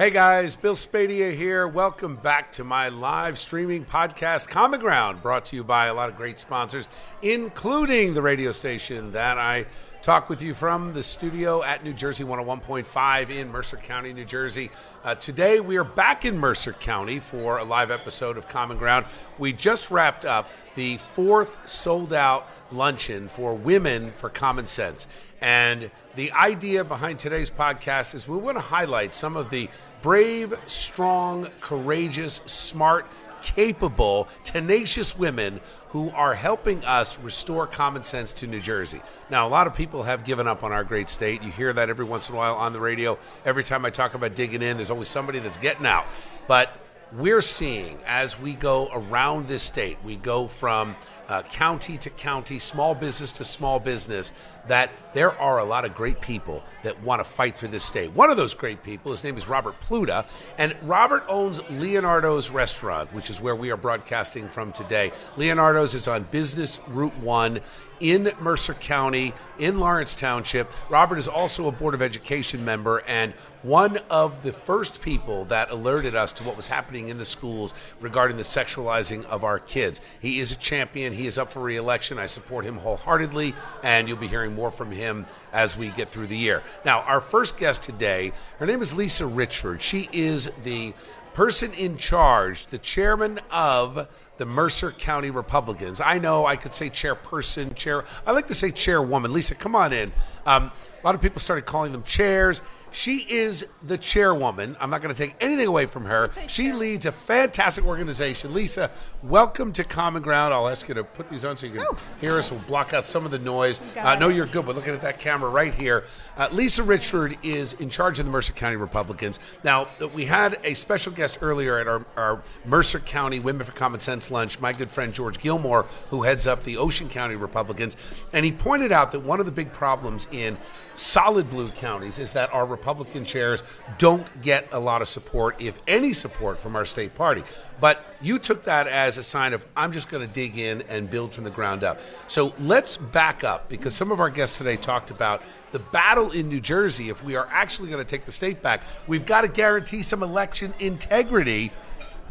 Hey guys, Bill Spadea here. Welcome back to my live streaming podcast, Common Ground, brought to you by a lot of great sponsors, including the radio station that I talk with you from the studio at New Jersey 101.5 in Mercer County, New Jersey. Uh, today we are back in Mercer County for a live episode of Common Ground. We just wrapped up the fourth sold out luncheon for women for common sense. And the idea behind today's podcast is we want to highlight some of the brave, strong, courageous, smart, capable, tenacious women who are helping us restore common sense to New Jersey. Now, a lot of people have given up on our great state. You hear that every once in a while on the radio. Every time I talk about digging in, there's always somebody that's getting out. But we're seeing as we go around this state, we go from uh, county to county, small business to small business, that there are a lot of great people that want to fight for this state. One of those great people, his name is Robert Pluta, and Robert owns Leonardo's Restaurant, which is where we are broadcasting from today. Leonardo's is on Business Route 1 in Mercer County, in Lawrence Township. Robert is also a Board of Education member and one of the first people that alerted us to what was happening in the schools regarding the sexualizing of our kids. He is a champion. He is up for reelection. I support him wholeheartedly, and you'll be hearing more from him as we get through the year. Now, our first guest today, her name is Lisa Richford. She is the person in charge, the chairman of the Mercer County Republicans. I know I could say chairperson, chair. I like to say chairwoman. Lisa, come on in. Um, a lot of people started calling them chairs. She is the chairwoman. I'm not going to take anything away from her. She leads a fantastic organization. Lisa, welcome to Common Ground. I'll ask you to put these on so you can So- hear us. We'll block out some of the noise. I it. know you're good, but looking at that camera right here, uh, Lisa Richford is in charge of the Mercer County Republicans. Now, uh, we had a special guest earlier at our, our Mercer County Women for Common Sense lunch, my good friend George Gilmore, who heads up the Ocean County Republicans. And he pointed out that one of the big problems in solid blue counties is that our Republican chairs don't get a lot of support, if any support, from our state party. But you took that as a sign of, I'm just going to dig in and build from the ground up. So let's back up because some of our guests today talked about the battle in New Jersey. If we are actually going to take the state back, we've got to guarantee some election integrity.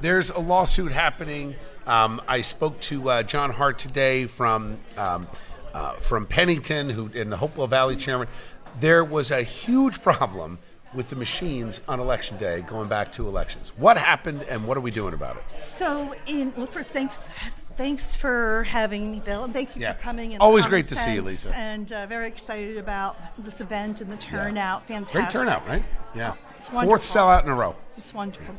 There's a lawsuit happening. Um, I spoke to uh, John Hart today from um, uh, from Pennington, who in the Hopewell Valley chairman. There was a huge problem with the machines on election day, going back to elections. What happened, and what are we doing about it? So, in well, first, thanks, thanks for having me, Bill, and thank you Yeah. for coming. and Always great to see you, Lisa. And uh, very excited about this event and the turnout. Fantastic. Great turnout, right? Yeah. It's Fourth wonderful. sellout in a row. It's wonderful.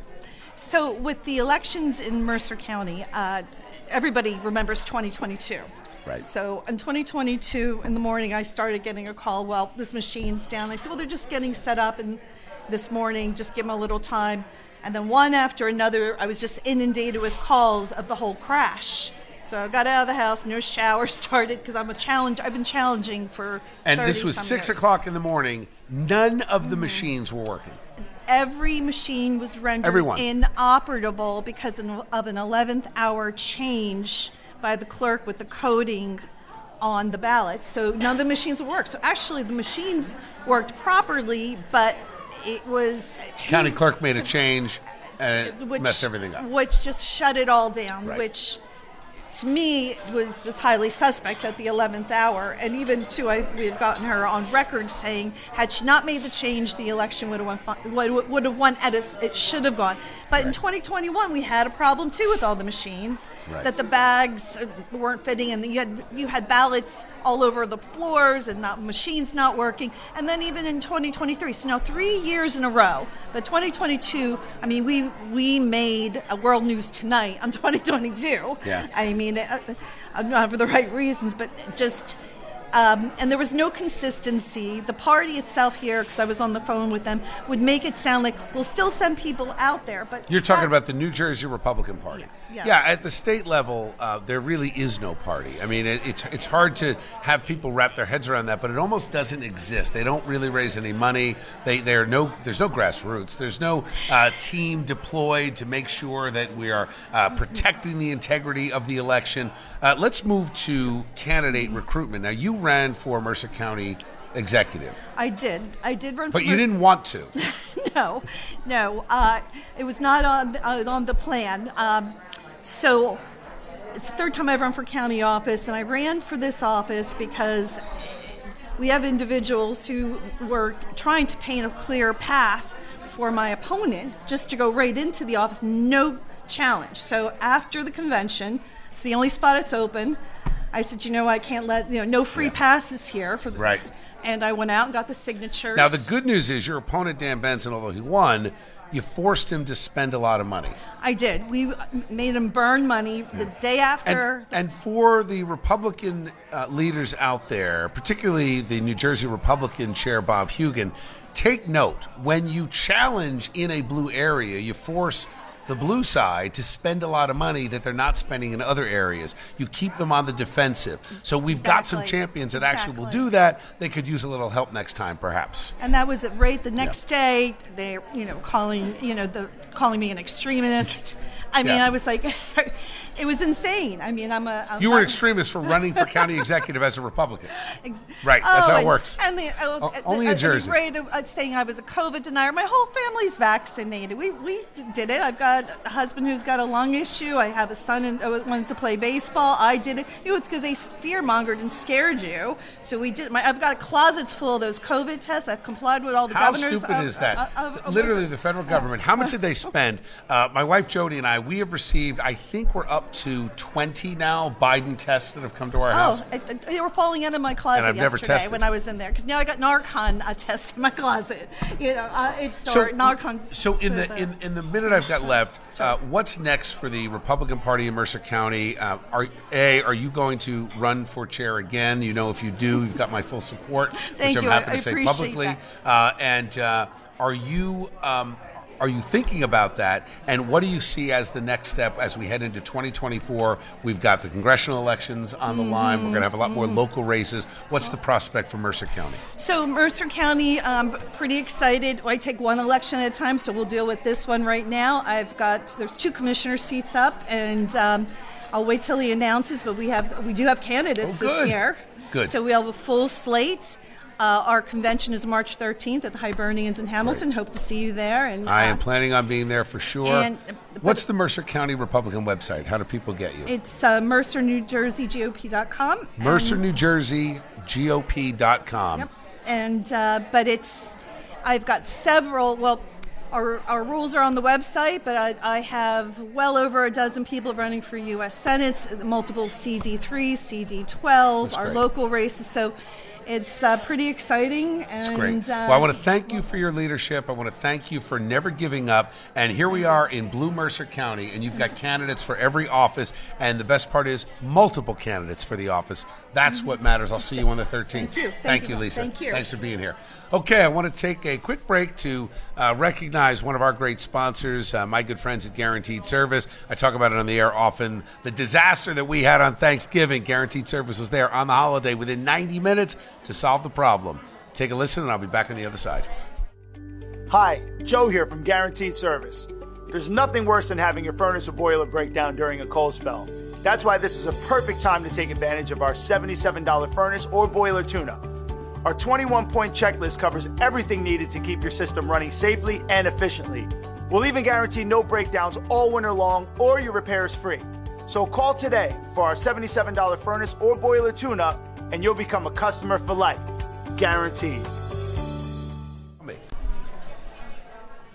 So, with the elections in Mercer County, uh, everybody remembers 2022. Right. So, in 2022, in the morning, I started getting a call. Well, this machine's down. They said, well, they're just getting set up, and this morning, just give them a little time. And then one after another, I was just inundated with calls of the whole crash. So I got out of the house, no shower started because I'm a challenge. I've been challenging for. And this was six years. o'clock in the morning. None of the machines were working. every machine was rendered Everyone. inoperable because of of an 11th hour change by the clerk with the coding on the ballot. So none of the machines worked. So actually, the machines worked properly, but it was County clerk made a change and which, messed everything up. Which just shut it all down, Right. which to me was just highly suspect at the 11th hour. And even too, I, we had gotten her on record saying, had she not made the change, the election would have won, would, would have won as it should have gone. But in 2021, we had a problem too with all the machines Right. that the bags uh, weren't fitting, and you had you had ballots all over the floors and not machines not working. And then even in 2023, so now three years in a row. But 2022, I mean, we we made a world news tonight on 2022. Yeah. I mean, uh, uh, not for the right reasons, but just. Um, and there was no consistency. The party itself here, because I was on the phone with them, would make it sound like we'll still send people out there. But You're talking about the New Jersey Republican Party. Yeah, yes. Yeah, at the state level, uh, there really is no party. I mean, it, it's it's hard to have people wrap their heads around that, but it almost doesn't exist. They don't really raise any money. They there no there's no grassroots. There's no uh, team deployed to make sure that we are uh, protecting the integrity of the election. Uh, let's move to candidate recruitment. Now, you ran for Mercer County executive. I did. I did run. But for you didn't want to. no, no. Uh, it was not on uh, on the plan. Um, so it's the third time I've run for county office, and I ran for this office because we have individuals who were trying to paint a clear path for my opponent just to go right into the office, no challenge. So after the convention, it's the only spot it's open. I said, you know, I can't let you know, no free passes here for the Right. And I went out and got the signatures. Now, the good news is your opponent, Dan Benson, although he won, you forced him to spend a lot of money. I did. We made him burn money the day after. And, and for the Republican uh, leaders out there, particularly the New Jersey Republican chair, Bob Hugin, take note when you challenge in a blue area, you force the blue side to spend a lot of money that they're not spending in other areas. You keep them on the defensive. So we've got some champions that actually will do that. They could use a little help next time, perhaps. and that was it. Right the next day, they, you know, calling, you know, the calling me an extremist. I mean, Yeah. I was like, it was insane. I mean, I'm a. I'm You were an extremist for running for county executive as a Republican. Ex- Right, that's how it and- works. And the, oh, O- uh, only in and he Jersey. rated, uh, saying I was a COVID denier. My whole family's vaccinated. We we did it. I've got a husband who's got a lung issue. I have a son who wanted to play baseball. I did it. It was because they fear mongered and scared you. So we did. My, I've got closets full of those COVID tests. I've complied with all the How governors. stupid of- is that? of- of- Literally, the federal government. How much did they spend? Uh, my wife Jody and I, we have received. I think we're up to twenty now Biden tests that have come to our house. Oh, I- I- they were falling out of my closet And I've never yesterday tested. when I was in there because now I got Narcan uh, test in my closet. You know, uh, it's So, or Narcan. so in uh, the in, in the minute I've got left, uh, what's next for the Republican Party in Mercer County? Uh, are a are you going to run for chair again? You know, if you do, you've got my full support, which I'm you. happy I to say publicly. Uh, and uh, are you? Um, are you thinking about that? And what do you see as the next step as we head into 2024? We've got the congressional elections on the line. We're going to have a lot Mm-hmm. more local races. What's the prospect for Mercer County? So Mercer County, um, pretty excited. I take one election at a time, so we'll deal with this one right now. I've got there's two commissioner seats up, and um, I'll wait till he announces. But we have we do have candidates Oh, this year. Good. So we have a full slate. Uh, our convention is March 13th at the Hibernians in Hamilton. Hope to see you there. And I am uh, planning on being there for sure. And- What's the Mercer County Republican website? How do people get you? It's uh, MercerNewJerseyGOP.com. Mercer, New Jersey, GOP.com. Yep. And uh, but it's I've got several. Well, our, our rules are on the website, but I, I have well over a dozen people running for U.S. Senates, multiple CD3, CD12, That's our great. local races. So it's uh, pretty exciting. And, It's great. Well, I want to thank you for your leadership. I want to thank you for never giving up. And here we are in Blue Mercer County, and you've got candidates for every office. And the best part is multiple candidates for the office. That's what matters. I'll see you on the 13th. Thank you. Thank, Thank you, you. Lisa. Thank you. Thanks for being here. Okay, I want to take a quick break to uh, recognize one of our great sponsors, uh, my good friends at Guaranteed Service. I talk about it on the air often. The disaster that we had on Thanksgiving, Guaranteed Service was there on the holiday within 90 minutes to solve the problem. Take a listen, and I'll be back on the other side. Hi, Joe here from Guaranteed Service. There's nothing worse than having your furnace or boiler break down during a cold spell. That's why this is a perfect time to take advantage of our $77 furnace or boiler tune up. Our 21 point checklist covers everything needed to keep your system running safely and efficiently. We'll even guarantee no breakdowns all winter long or your repairs free. So call today for our $77 furnace or boiler tune up and you'll become a customer for life. Guaranteed.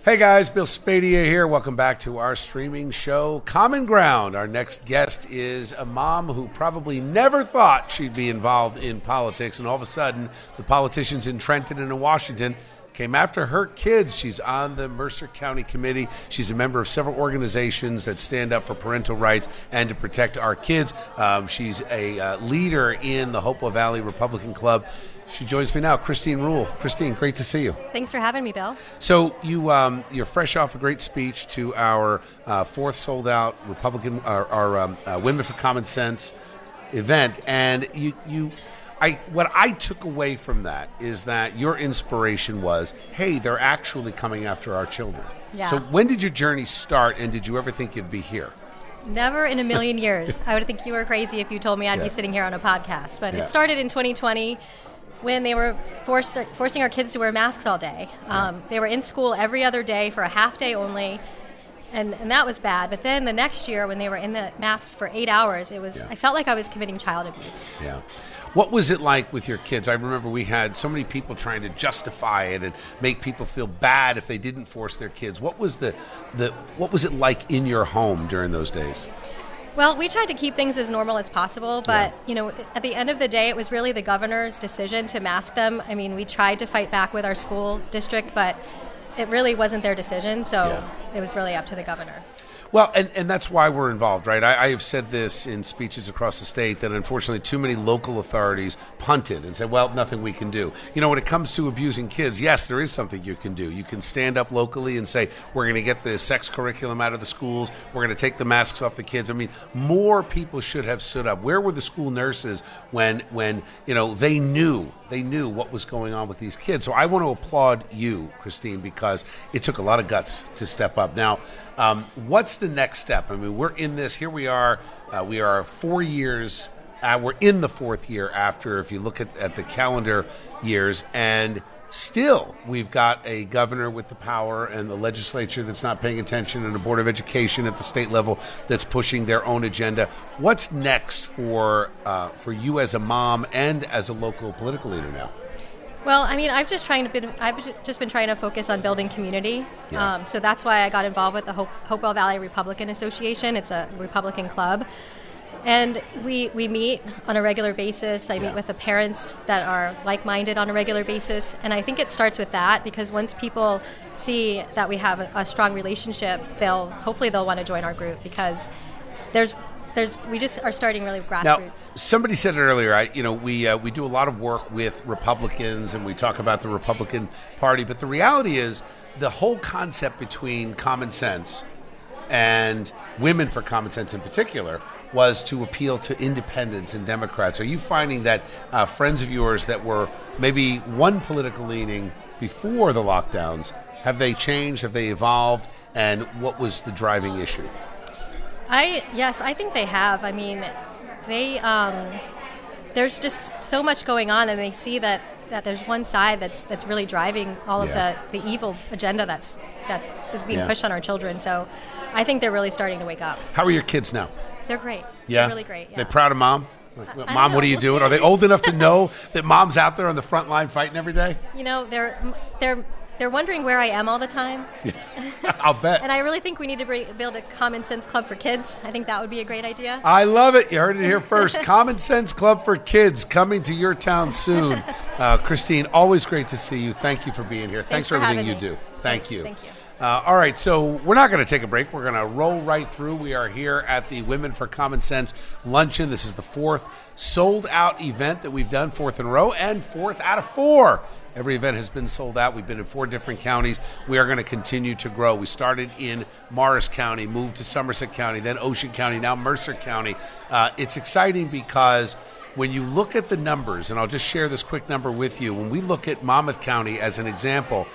Hey guys, Bill Spadea here. Welcome back to our streaming show, Common Ground. Our next guest is a mom who probably never thought she'd be involved in politics, and all of a sudden, the politicians in Trenton and in Washington came after her kids. She's on the Mercer County Committee. She's a member of several organizations that stand up for parental rights and to protect our kids. Um, she's a uh, leader in the Hopewell Valley Republican Club. She joins me now, Christine Ruhl. Christine, great to see you. Thanks for having me, Bill. So you um, you're fresh off a great speech to our uh, fourth sold out Republican our, our um, uh, Women for Common Sense event, and you you. I, what I took away from that is that your inspiration was, hey, they're actually coming after our children. Yeah. So when did your journey start, and did you ever think you'd be here? Never in a million years. I would think you were crazy if you told me I'd Yeah. be sitting here on a podcast. But Yeah. it started in 2020. when they were forced, forcing our kids to wear masks all day. Um, they were in school every other day for a half day only. And, and that was bad. But then the next year, when they were in the masks for eight hours, it was Yeah. I felt like I was committing child abuse. Yeah. What was it like with your kids? I remember we had so many people trying to justify it and make people feel bad if they didn't force their kids. What was the, the what was it like in your home during those days? Well, we tried to keep things as normal as possible, but Yeah. you know, at the end of the day, it was really the governor's decision to mask them. I mean, we tried to fight back with our school district, but it really wasn't their decision, so Yeah. it was really up to the governor. Well, and, and that's why we're involved, right? I, I have said this in speeches across the state that unfortunately too many local authorities punted and said, well, nothing we can do. You know, when it comes to abusing kids, yes, there is something you can do. You can stand up locally and say, we're going to get the sex curriculum out of the schools, we're going to take the masks off the kids. I mean, more people should have stood up. Where were the school nurses when, when you know, they knew, they knew what was going on with these kids? So I want to applaud you, Christine, because it took a lot of guts to step up. Now, um, what's the next step? I mean, we're in this. Here we are. Uh, we are four years. Uh, we're in the fourth year after, if you look at, at the calendar years, and still we've got a governor with the power and the legislature that's not paying attention, and a board of education at the state level that's pushing their own agenda. What's next for uh, for you as a mom and as a local political leader now? Well, I mean, I've just trying to been, I've just been trying to focus on building community. Yeah. Um, so that's why I got involved with the Hope, Hopewell Valley Republican Association. It's a Republican club, and we we meet on a regular basis. I Yeah. meet with the parents that are like-minded on a regular basis, and I think it starts with that because once people see that we have a, a strong relationship, they'll hopefully they'll want to join our group because there's there's we just are starting really Now, grassroots. somebody said it earlier. I, you know, we uh, we do a lot of work with Republicans, and we talk about the Republican Party. But the reality is, the whole concept between common sense and women for common sense, in particular, was to appeal to independents and Democrats. Are you finding that uh, friends of yours that were maybe one political leaning before the lockdowns have they changed? Have they evolved? And what was the driving issue? I yes, I think they have. I mean, they um, there's just so much going on, and they see that, that there's one side that's that's really driving all of the, the evil agenda that's that is being Yeah. pushed on our children. So, I think they're really starting to wake up. How are your kids now? They're great. Yeah, They're really great. Yeah. They're proud of mom. Like, mom, what are you We'll doing? see. Are they old enough to know that mom's out there on the front line fighting every day? You know, they're they're they're wondering where I am all the time, I'll bet. and I really think we need to bring, build a common sense club for kids. I think that would be a great idea. I love it. You heard it here first. Common Sense Club for Kids coming to your town soon. Uh, Christine, always great to see you. Thank you for being here. Thanks, Thanks for for everything you me. do. Thank Thanks. you. Thank you. Uh, all right, so we're not going to take a break. We're going to roll right through. We are here at the Women for Common Sense luncheon. This is the fourth sold out event that we've done, fourth in a row, and fourth out of four. Every event has been sold out. We've been in four different counties. We are going to continue to grow. We started in Morris County, moved to Somerset County, then Ocean County, now Mercer County. Uh, it's exciting because when you look at the numbers, and I'll just share this quick number with you, when we look at Monmouth County as an example,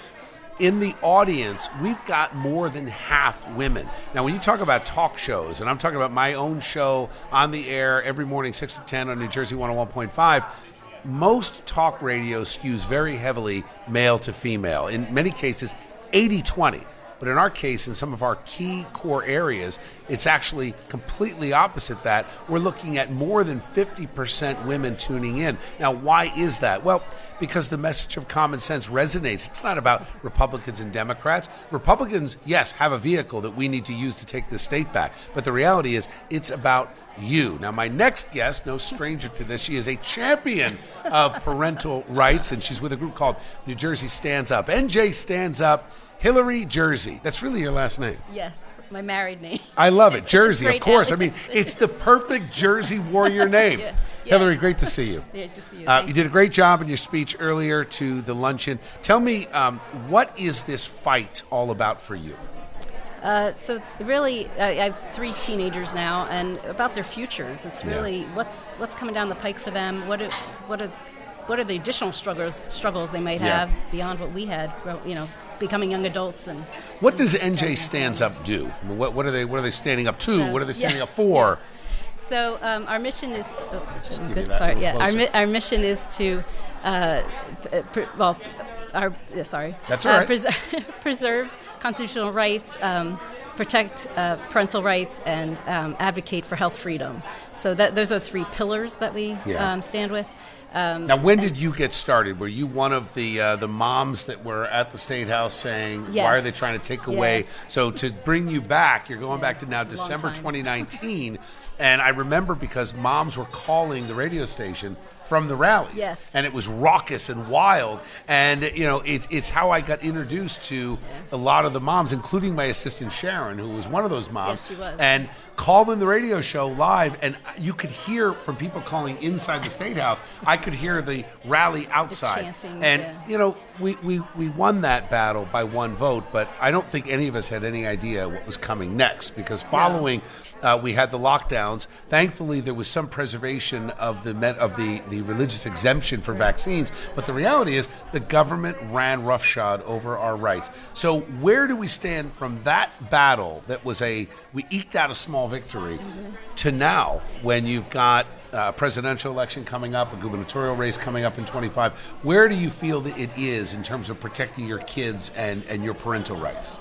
in the audience, we've got more than half women. Now, when you talk about talk shows, and I'm talking about my own show on the air every morning, 6 to 10 on New Jersey 101.5, most talk radio skews very heavily male to female. In many cases, 80 20. But in our case, in some of our key core areas, it's actually completely opposite that. We're looking at more than 50% women tuning in. Now, why is that? Well, because the message of common sense resonates. It's not about Republicans and Democrats. Republicans, yes, have a vehicle that we need to use to take this state back. But the reality is, it's about you. Now, my next guest, no stranger to this, she is a champion of parental rights, and she's with a group called New Jersey Stands Up. NJ Stands Up, Hilary Jersey. That's really your last name. Yes, my married name. I love it. Jersey, of course. I mean, it's the perfect Jersey warrior name. Yes, yes. Hilary, great to see you. Great to see you. Uh, you did a great job in your speech earlier to the luncheon. Tell me, um, what is this fight all about for you? Uh, so really, I have three teenagers now, and about their futures. It's Yeah. really what's what's coming down the pike for them. What are, what are what are the additional struggles struggles they might Yeah. have beyond what we had? You know, becoming young adults and What does NJ Stands Up do? I mean, what, what are they? What are they standing up to? Uh, what are they standing yeah. up for? So um, our mission is. Oh, good. Sorry. Yeah. Our, mi- our mission is to uh, p- pr- well, our yeah, sorry, That's all uh, right. pres- preserve constitutional rights. Um, Protect uh, parental rights and um, advocate for health freedom. So that those are three pillars that we Yeah. um, stand with. Um, Now, when did you get started? Were you one of the uh, the moms that were at the state house saying, Yes. "Why are they trying to take Yeah. away?" So to bring you back, you're going Yeah. back to now December 2019, and I remember because moms were calling the radio station from the rallies, Yes. and it was raucous and wild, and you know it's it's how I got introduced to a lot of the moms, including my assistant Sharon, who was one of those moms, Yes, she was. and called in the radio show live, and you could hear from people calling inside the state house. I could hear the rally outside, chanting, and yeah. you know we, we we won that battle by one vote, but I don't think any of us had any idea what was coming next because following. Uh, we had the lockdowns. Thankfully, there was some preservation of the met, of the, the religious exemption for vaccines. But the reality is, the government ran roughshod over our rights. So, where do we stand from that battle? That was a we eked out a small victory, to now when you've got uh, presidential election coming up, a gubernatorial race coming up in 25. Where do you feel that it is in terms of protecting your kids and, and your parental rights?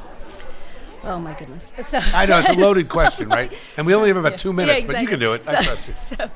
oh my goodness! So I know it's a loaded question, right? And we only have about two minutes, Yeah, but you can do it. I trust you. So,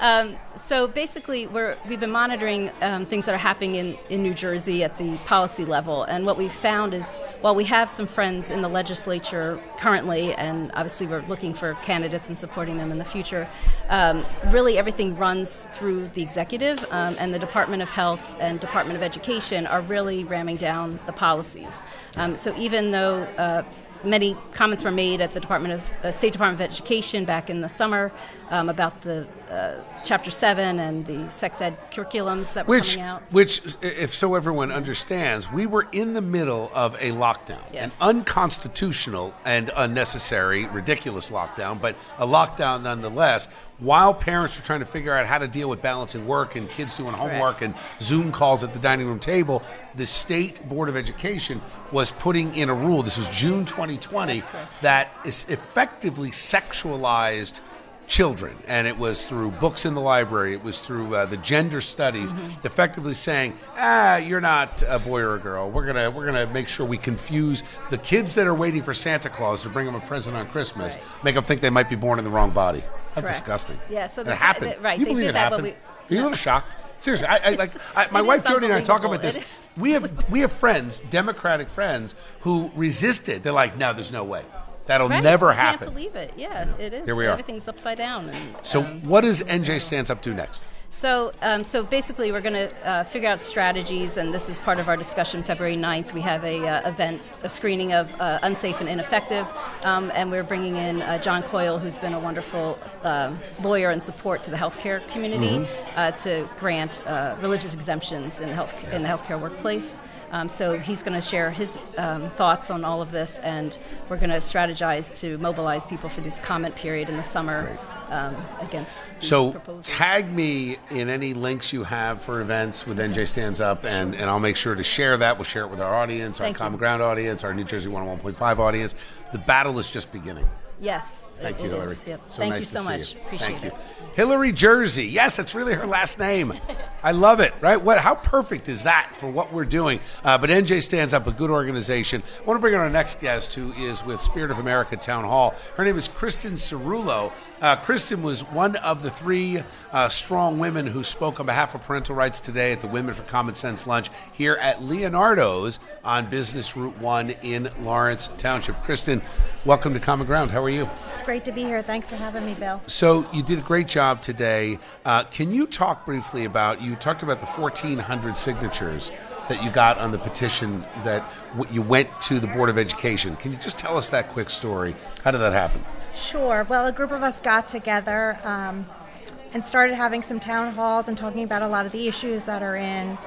um, so basically, we're, we've been monitoring um, things that are happening in, in New Jersey at the policy level. And what we've found is while we have some friends in the legislature currently, and obviously we're looking for candidates and supporting them in the future, um, really everything runs through the executive, um, and the Department of Health and Department of Education are really ramming down the policies. Um, so even though uh, many comments were made at the Department of uh, State Department of Education back in the summer um, about the uh, Chapter Seven and the sex ed curriculums that were Which, coming out. which, if so everyone understands, we were in the middle of a lockdown, Yes. an unconstitutional and unnecessary, ridiculous lockdown, but a lockdown nonetheless. While parents were trying to figure out how to deal with balancing work and kids doing homework Correct. and Zoom calls at the dining room table, the state board of education was putting in a rule. This was June 2020 That's that is effectively sexualized children and it was through books in the library it was through uh, the gender studies Mm-hmm. effectively saying ah you're not a boy or a girl we're gonna we're gonna make sure we confuse the kids that are waiting for santa claus to bring them a present on christmas Right. make them think they might be born in the wrong body Correct. disgusting Yeah, so the it happened right, you they believe did it that, but happened we- are you a little shocked seriously I, I like I, my wife jody and i talk about this we have we have friends democratic friends who resisted they're like no there's no way that'll Right, never I happen can't believe it. Yeah, it is. Here we are. Everything's upside down. And, so um, what does nj stands up do next So, um, so basically, we're going to uh, figure out strategies, and this is part of our discussion. February 9th, we have a uh, event, a screening of uh, Unsafe and Ineffective, um, and we're bringing in uh, John Coyle, who's been a wonderful um lawyer and support to the healthcare community, uh, to grant uh, religious exemptions in the health in the healthcare workplace. Um, so he's going to share his um, thoughts on all of this, and we're going to strategize to mobilize people for this comment period in the summer um, against these So proposals. tag me in any links you have for events with NJ Stands Up, and, and I'll make sure to share that. We'll share it with our audience, our Thank you. Common Ground audience, our New Jersey 101.5 audience. The battle is just beginning. Yes. Thank it- you, Hilary. is. Yep. So Thank nice you so much. you. Appreciate Thank you. it. Hilary Jersey. Yes, that's really her last name. I love it. Right? What? How perfect is that for what we're doing? Uh, but NJ stands up a good organization. I want to bring on our next guest, who is with Spirit of America Town Hall. Her name is Christin Cerullo. Uh, Christin was one of the three uh, strong women who spoke on behalf of parental rights today at the Women for Common Sense lunch here at Leonardo's on Business Route One in Lawrence Township. Christin, welcome to Common Ground. How are you? It's great to be here. Thanks for having me, Bill. So you did a great job today. Uh, can you talk briefly about? You talked about the 1,400 signatures that you got on the petition that w- you went to the Board of Education. Can you just tell us that quick story? How did that happen? Sure. Well, a group of us got together um, and started having some town halls and talking about a lot of the issues that are in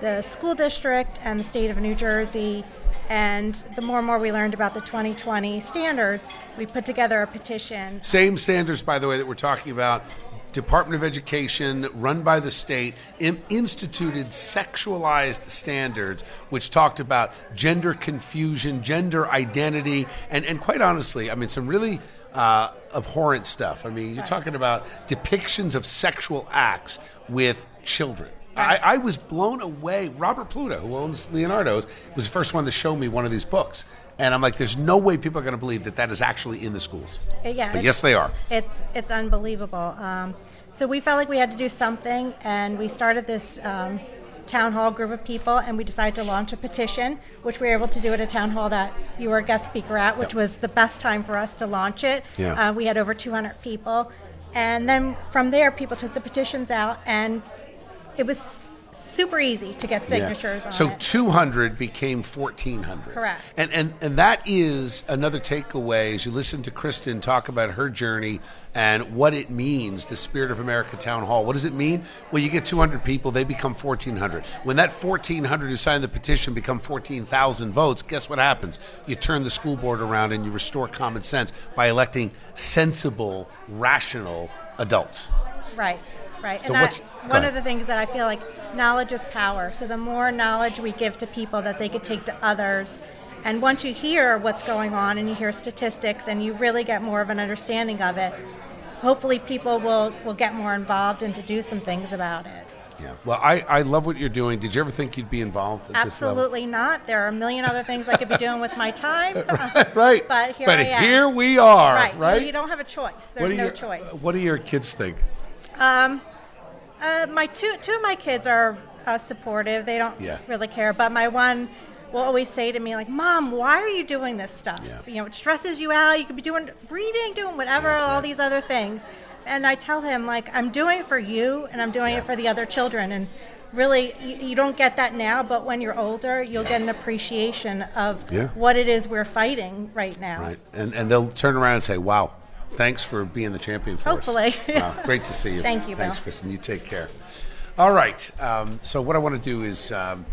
the school district and the state of New Jersey. And the more and more we learned about the 2020 standards, we put together a petition. Same standards, by the way, that we're talking about. Department of Education, run by the state, instituted sexualized standards, which talked about gender confusion, gender identity, and, and quite honestly, I mean, some really uh, abhorrent stuff. I mean, you're talking about depictions of sexual acts with children. I, I was blown away. Robert Pluta, who owns Leonardo's, was the first one to show me one of these books. And I'm like, there's no way people are going to believe that that is actually in the schools. Uh, Yeah, But yes, they are. It's it's unbelievable. Um, so we felt like we had to do something, and we started this um, town hall group of people, and we decided to launch a petition, which we were able to do at a town hall that you were a guest speaker at, which was the best time for us to launch it. Yeah. Uh, we had over 200 people, and then from there, people took the petitions out, and it was super easy to get signatures Yeah. on So it. 200 became 1,400. Correct. And, and, and that is another takeaway as you listen to Christin talk about her journey and what it means, the Spirit of America Town Hall. What does it mean? Well, you get 200 people, they become 1,400. When that 1,400 who signed the petition become 14,000 votes, guess what happens? You turn the school board around and you restore common sense by electing sensible, rational adults. Right, right. So and what's- one of the things that I feel like knowledge is power. So the more knowledge we give to people that they could take to others, and once you hear what's going on and you hear statistics and you really get more of an understanding of it, hopefully people will, will get more involved and to do some things about it. Yeah. Well, I, I love what you're doing. Did you ever think you'd be involved at this level? Absolutely not. There are a million other things I could be doing with my time. right. But here but I am. here we are. Right. Right. You, you don't have a choice. There's do no your, choice. What do your kids think? Um, Uh, my two two of my kids are uh, supportive. They don't Yeah. really care. But my one will always say to me like, "Mom, why are you doing this stuff? Yeah. You know, it stresses you out. You could be doing reading, doing whatever, Yeah, all these other things." And I tell him like, "I'm doing it for you, and I'm doing it for the other children." And really, you, you don't get that now, but when you're older, you'll get an appreciation of what it is we're fighting right now. Right. And and they'll turn around and say, "Wow, thanks for being the champion for Hopefully. us." Wow, great to see you. Thank you, Thanks, Bill. Christin. You take care. All right. Um, so what I want to do is. Um,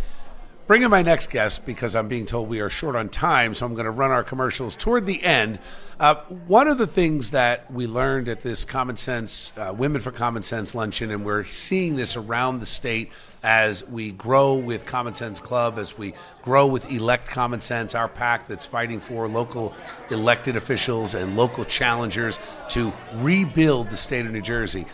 Bring in my next guest because I'm being told we are short on time, so I'm going to run our commercials toward the end. Uh, one of the things that we learned at this Common Sense uh, Women for Common Sense luncheon, and we're seeing this around the state as we grow with Common Sense Club, as we grow with Elect Common Sense, our pack that's fighting for local elected officials and local challengers to rebuild the state of New Jersey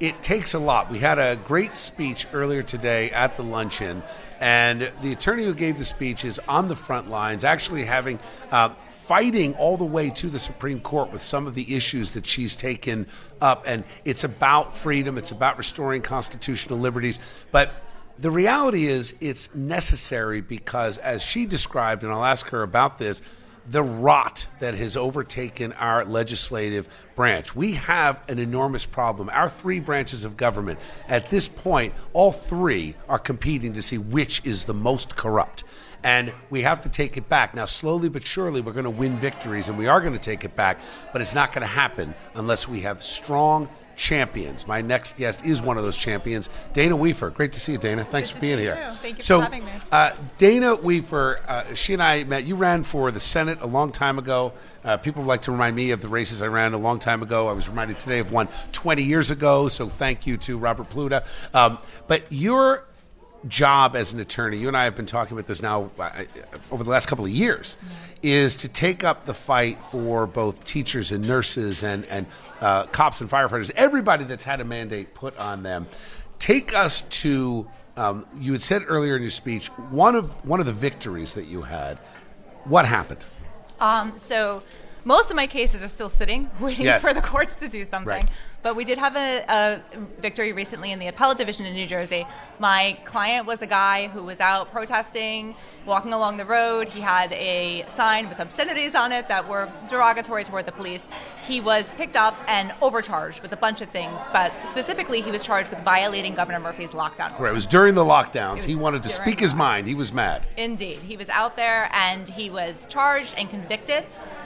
it takes a lot. We had a great speech earlier today at the luncheon, and the attorney who gave the speech is on the front lines, actually having uh, fighting all the way to the Supreme Court with some of the issues that she's taken up. And it's about freedom, it's about restoring constitutional liberties, but. The reality is, it's necessary because, as she described, and I'll ask her about this, the rot that has overtaken our legislative branch. We have an enormous problem. Our three branches of government, at this point, all three are competing to see which is the most corrupt. And we have to take it back. Now, slowly but surely, we're going to win victories and we are going to take it back, but it's not going to happen unless we have strong champions. My next guest is one of those champions, Dana Wefer. Great to see you, Dana. Thanks Good for being here. you. Thank you for so, having me. Uh, Dana Wefer, uh, she and I met. You ran for the Senate a long time ago. Uh, people like to remind me of the races I ran a long time ago. I was reminded today of one 20 years ago. So thank you to Robert Pluta. Um, but your job as an attorney, you and I have been talking about this now uh, over the last couple of years, is to take up the fight for both teachers and nurses and, and uh, cops and firefighters, everybody that's had a mandate put on them. Take us to, um, you had said earlier in your speech, one of, one of the victories that you had. What happened? Um, so most of my cases are still sitting, waiting Yes. for the courts to do something. Right. But we did have a, a victory recently in the appellate division in New Jersey. My client was a guy who was out protesting, walking along the road. He had a sign with obscenities on it that were derogatory toward the police. He was picked up and overcharged with a bunch of things, but specifically, he was charged with violating Governor Murphy's lockdown order. Where it was during the lockdowns. He wanted to speak his mind. He was mad. Indeed. He was out there and he was charged and convicted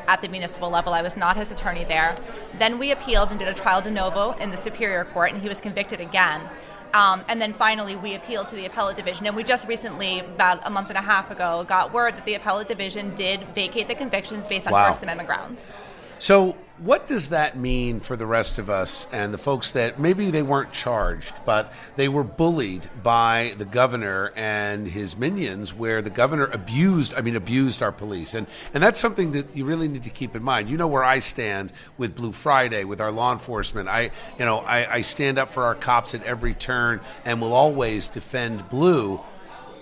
at the municipal level. I was not his attorney there. Then we appealed and did a trial de novo in the Superior Court, and he was convicted again. Um, and then finally, we appealed to the appellate division. And we just recently, about a month and a half ago, got word that the appellate division did vacate the convictions based on Wow. First Amendment grounds. So, what does that mean for the rest of us and the folks that maybe they weren't charged, but they were bullied by the governor and his minions, where the governor abused, I mean, abused our police? And, and that's something that you really need to keep in mind. You know where I stand with Blue Friday, with our law enforcement. I, you know, I, I stand up for our cops at every turn and will always defend Blue.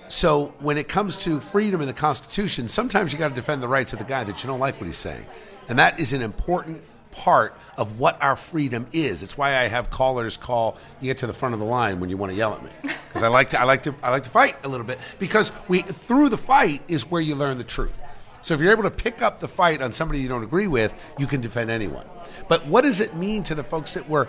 So when it comes to freedom in the Constitution, sometimes you got to defend the rights of the guy that you don't like what he's saying. And that is an important part of what our freedom is. It's why I have callers call. You get to the front of the line when you want to yell at me because I like to. I like to. I like to fight a little bit because we through the fight is where you learn the truth. So if you're able to pick up the fight on somebody you don't agree with, you can defend anyone. But what does it mean to the folks that were,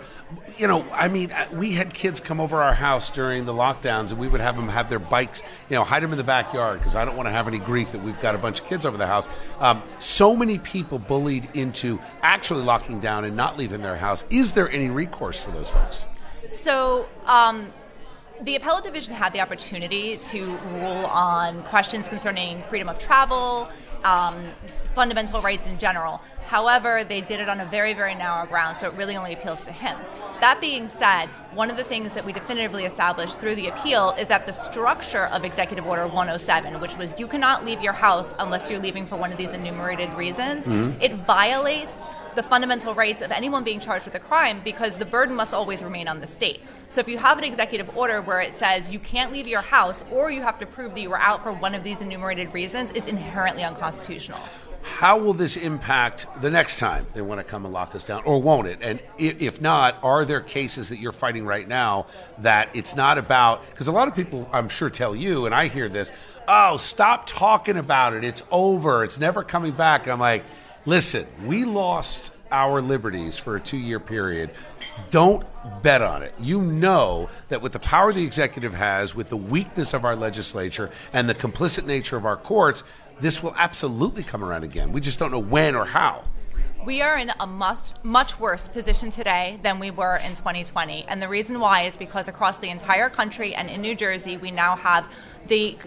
you know, I mean, uh, we had kids come over our house during the lockdowns and we would have them have their bikes, you know, hide them in the backyard because I don't want to have any grief that we've got a bunch of kids over the house. Um, so many people bullied into actually locking down and not leaving their house. Is there any recourse for those folks? So, um, the appellate division had the opportunity to rule on questions concerning freedom of travel, um, fundamental rights in general. However, they did it on a very, very narrow ground, so it really only appeals to him. That being said, one of the things that we definitively established through the appeal is that the structure of Executive Order 107, which was you cannot leave your house unless you're leaving for one of these enumerated reasons, mm-hmm. it violates the fundamental rights of anyone being charged with a crime because the burden must always remain on the state. So if you have an executive order where it says you can't leave your house or you have to prove that you were out for one of these enumerated reasons, it's inherently unconstitutional. How will this impact the next time they want to come and lock us down, or won't it? And if not, are there cases that you're fighting right now that it's not about? Because a lot of people, I'm sure, tell you, and I hear this, oh, stop talking about it. It's over. It's never coming back. And I'm like, Listen, we lost our liberties for a two year period. Don't bet on it. You know that with the power the executive has, with the weakness of our legislature, and the complicit nature of our courts, this will absolutely come around again. We just don't know when or how. We are in a much, much worse position today than we were in 2020. And the reason why is because across the entire country and in New Jersey, we now have the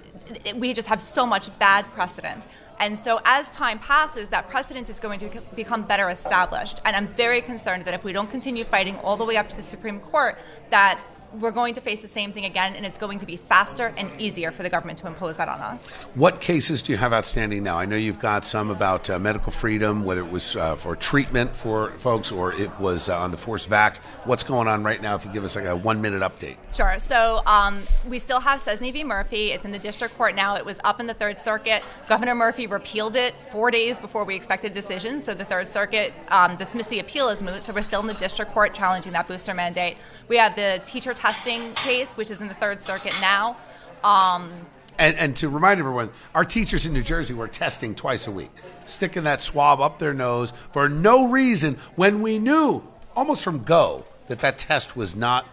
we just have so much bad precedent. And so, as time passes, that precedent is going to become better established. And I'm very concerned that if we don't continue fighting all the way up to the Supreme Court, that we're going to face the same thing again, and it's going to be faster and easier for the government to impose that on us. What cases do you have outstanding now? I know you've got some about uh, medical freedom, whether it was uh, for treatment for folks or it was uh, on the forced vax. What's going on right now? If you give us like a one minute update. Sure. So um, we still have Cesny v. Murphy. It's in the district court now. It was up in the Third Circuit. Governor Murphy repealed it four days before we expected a decision. So the Third Circuit um, dismissed the appeal as moot. So we're still in the district court challenging that booster mandate. We have the teacher testing case, which is in the Third Circuit now. Um, and, and to remind everyone, our teachers in New Jersey were testing twice a week, sticking that swab up their nose for no reason when we knew almost from go that that test was not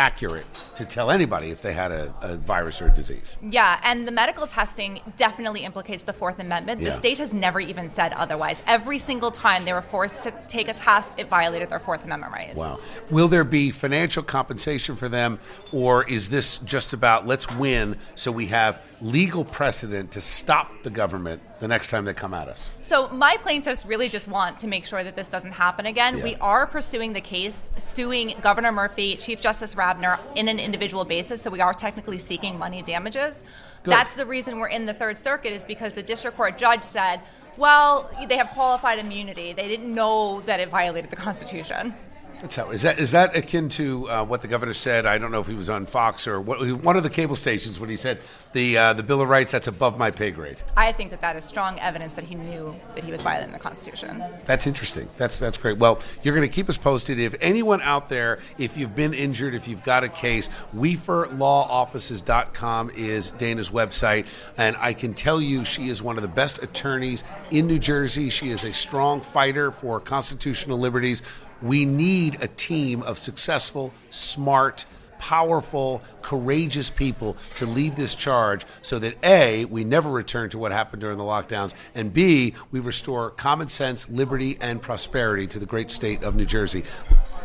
accurate to tell anybody if they had a, a, virus or a disease. Yeah, and the medical testing definitely implicates the Fourth Amendment. The state has never even said otherwise. Every single time they were forced to take a test, it violated their Fourth Amendment rights. Wow. Will there be financial compensation for them, or is this just about let's win so we have legal precedent to stop the government the next time they come at us? So, my plaintiffs really just want to make sure that this doesn't happen again. Yeah. We are pursuing the case, suing Governor Murphy, Chief Justice Rabner in an individual basis. So, we are technically seeking money damages. Good. That's the reason we're in the Third Circuit, is because the district court judge said, well, they have qualified immunity. They didn't know that it violated the Constitution. That's how is that is that akin to uh, what the governor said? I don't know if he was on Fox or what, one of the cable stations when he said the uh, the Bill of Rights that's above my pay grade. I think that that is strong evidence that he knew that he was violating the Constitution. That's interesting. That's that's great. Well, you're going to keep us posted. If anyone out there, if you've been injured, if you've got a case, WeferLawOffices.com is Dana's website, and I can tell you she is one of the best attorneys in New Jersey. She is a strong fighter for constitutional liberties we need a team of successful, smart, powerful, courageous people to lead this charge so that A, we never return to what happened during the lockdowns, and B, we restore common sense, liberty, and prosperity to the great state of New Jersey.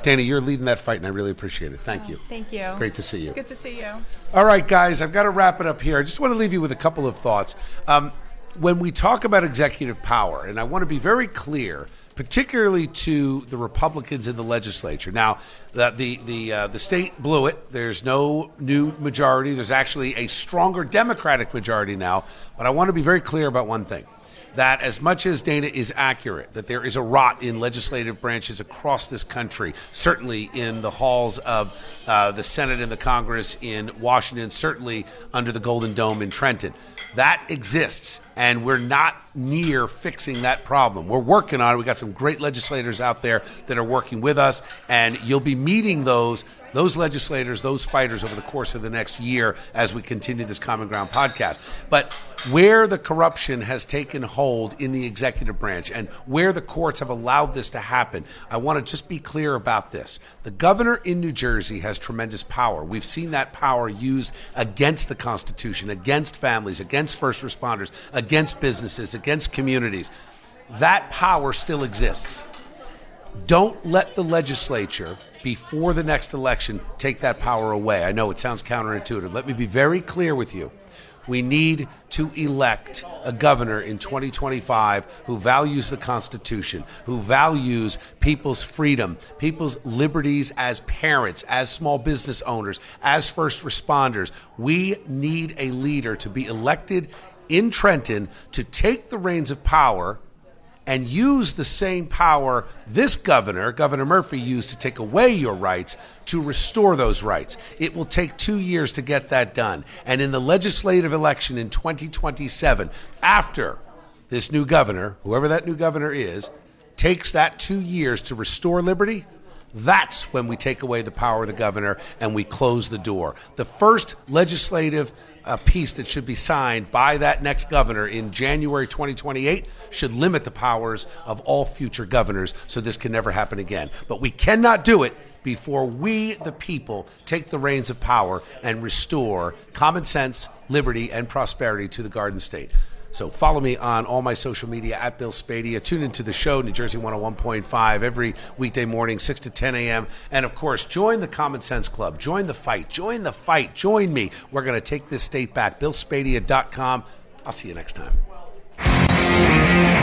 Danny, you're leading that fight, and I really appreciate it. Thank you. Thank you. Great to see you. Good to see you. All right, guys, I've got to wrap it up here. I just want to leave you with a couple of thoughts. Um, when we talk about executive power, and I want to be very clear particularly to the Republicans in the legislature. Now, the the the, uh, the state blew it. There's no new majority. There's actually a stronger Democratic majority now. But I want to be very clear about one thing that as much as Dana is accurate, that there is a rot in legislative branches across this country, certainly in the halls of uh, the Senate and the Congress in Washington, certainly under the Golden Dome in Trenton. That exists, and we're not near fixing that problem. We're working on it. We got some great legislators out there that are working with us, and you'll be meeting those those legislators, those fighters over the course of the next year as we continue this Common Ground podcast. But where the corruption has taken hold in the executive branch and where the courts have allowed this to happen, I want to just be clear about this. The governor in New Jersey has tremendous power. We've seen that power used against the Constitution, against families, against first responders, against businesses, against communities. That power still exists. Don't let the legislature, before the next election, take that power away. I know it sounds counterintuitive. Let me be very clear with you. We need to elect a governor in 2025 who values the Constitution, who values people's freedom, people's liberties as parents, as small business owners, as first responders. We need a leader to be elected in Trenton to take the reins of power and use the same power this governor, Governor Murphy, used to take away your rights to restore those rights. It will take two years to get that done. And in the legislative election in 2027, after this new governor, whoever that new governor is, takes that two years to restore liberty, that's when we take away the power of the governor and we close the door. The first legislative uh, piece that should be signed by that next governor in January 2028 should limit the powers of all future governors so this can never happen again. But we cannot do it before we, the people, take the reins of power and restore common sense, liberty, and prosperity to the Garden State. So follow me on all my social media at Bill Spadea. Tune into the show, New Jersey 101.5, every weekday morning, 6 to 10 a.m. And of course, join the Common Sense Club. Join the fight. Join the fight. Join me. We're going to take this state back. BillSpadea.com. I'll see you next time.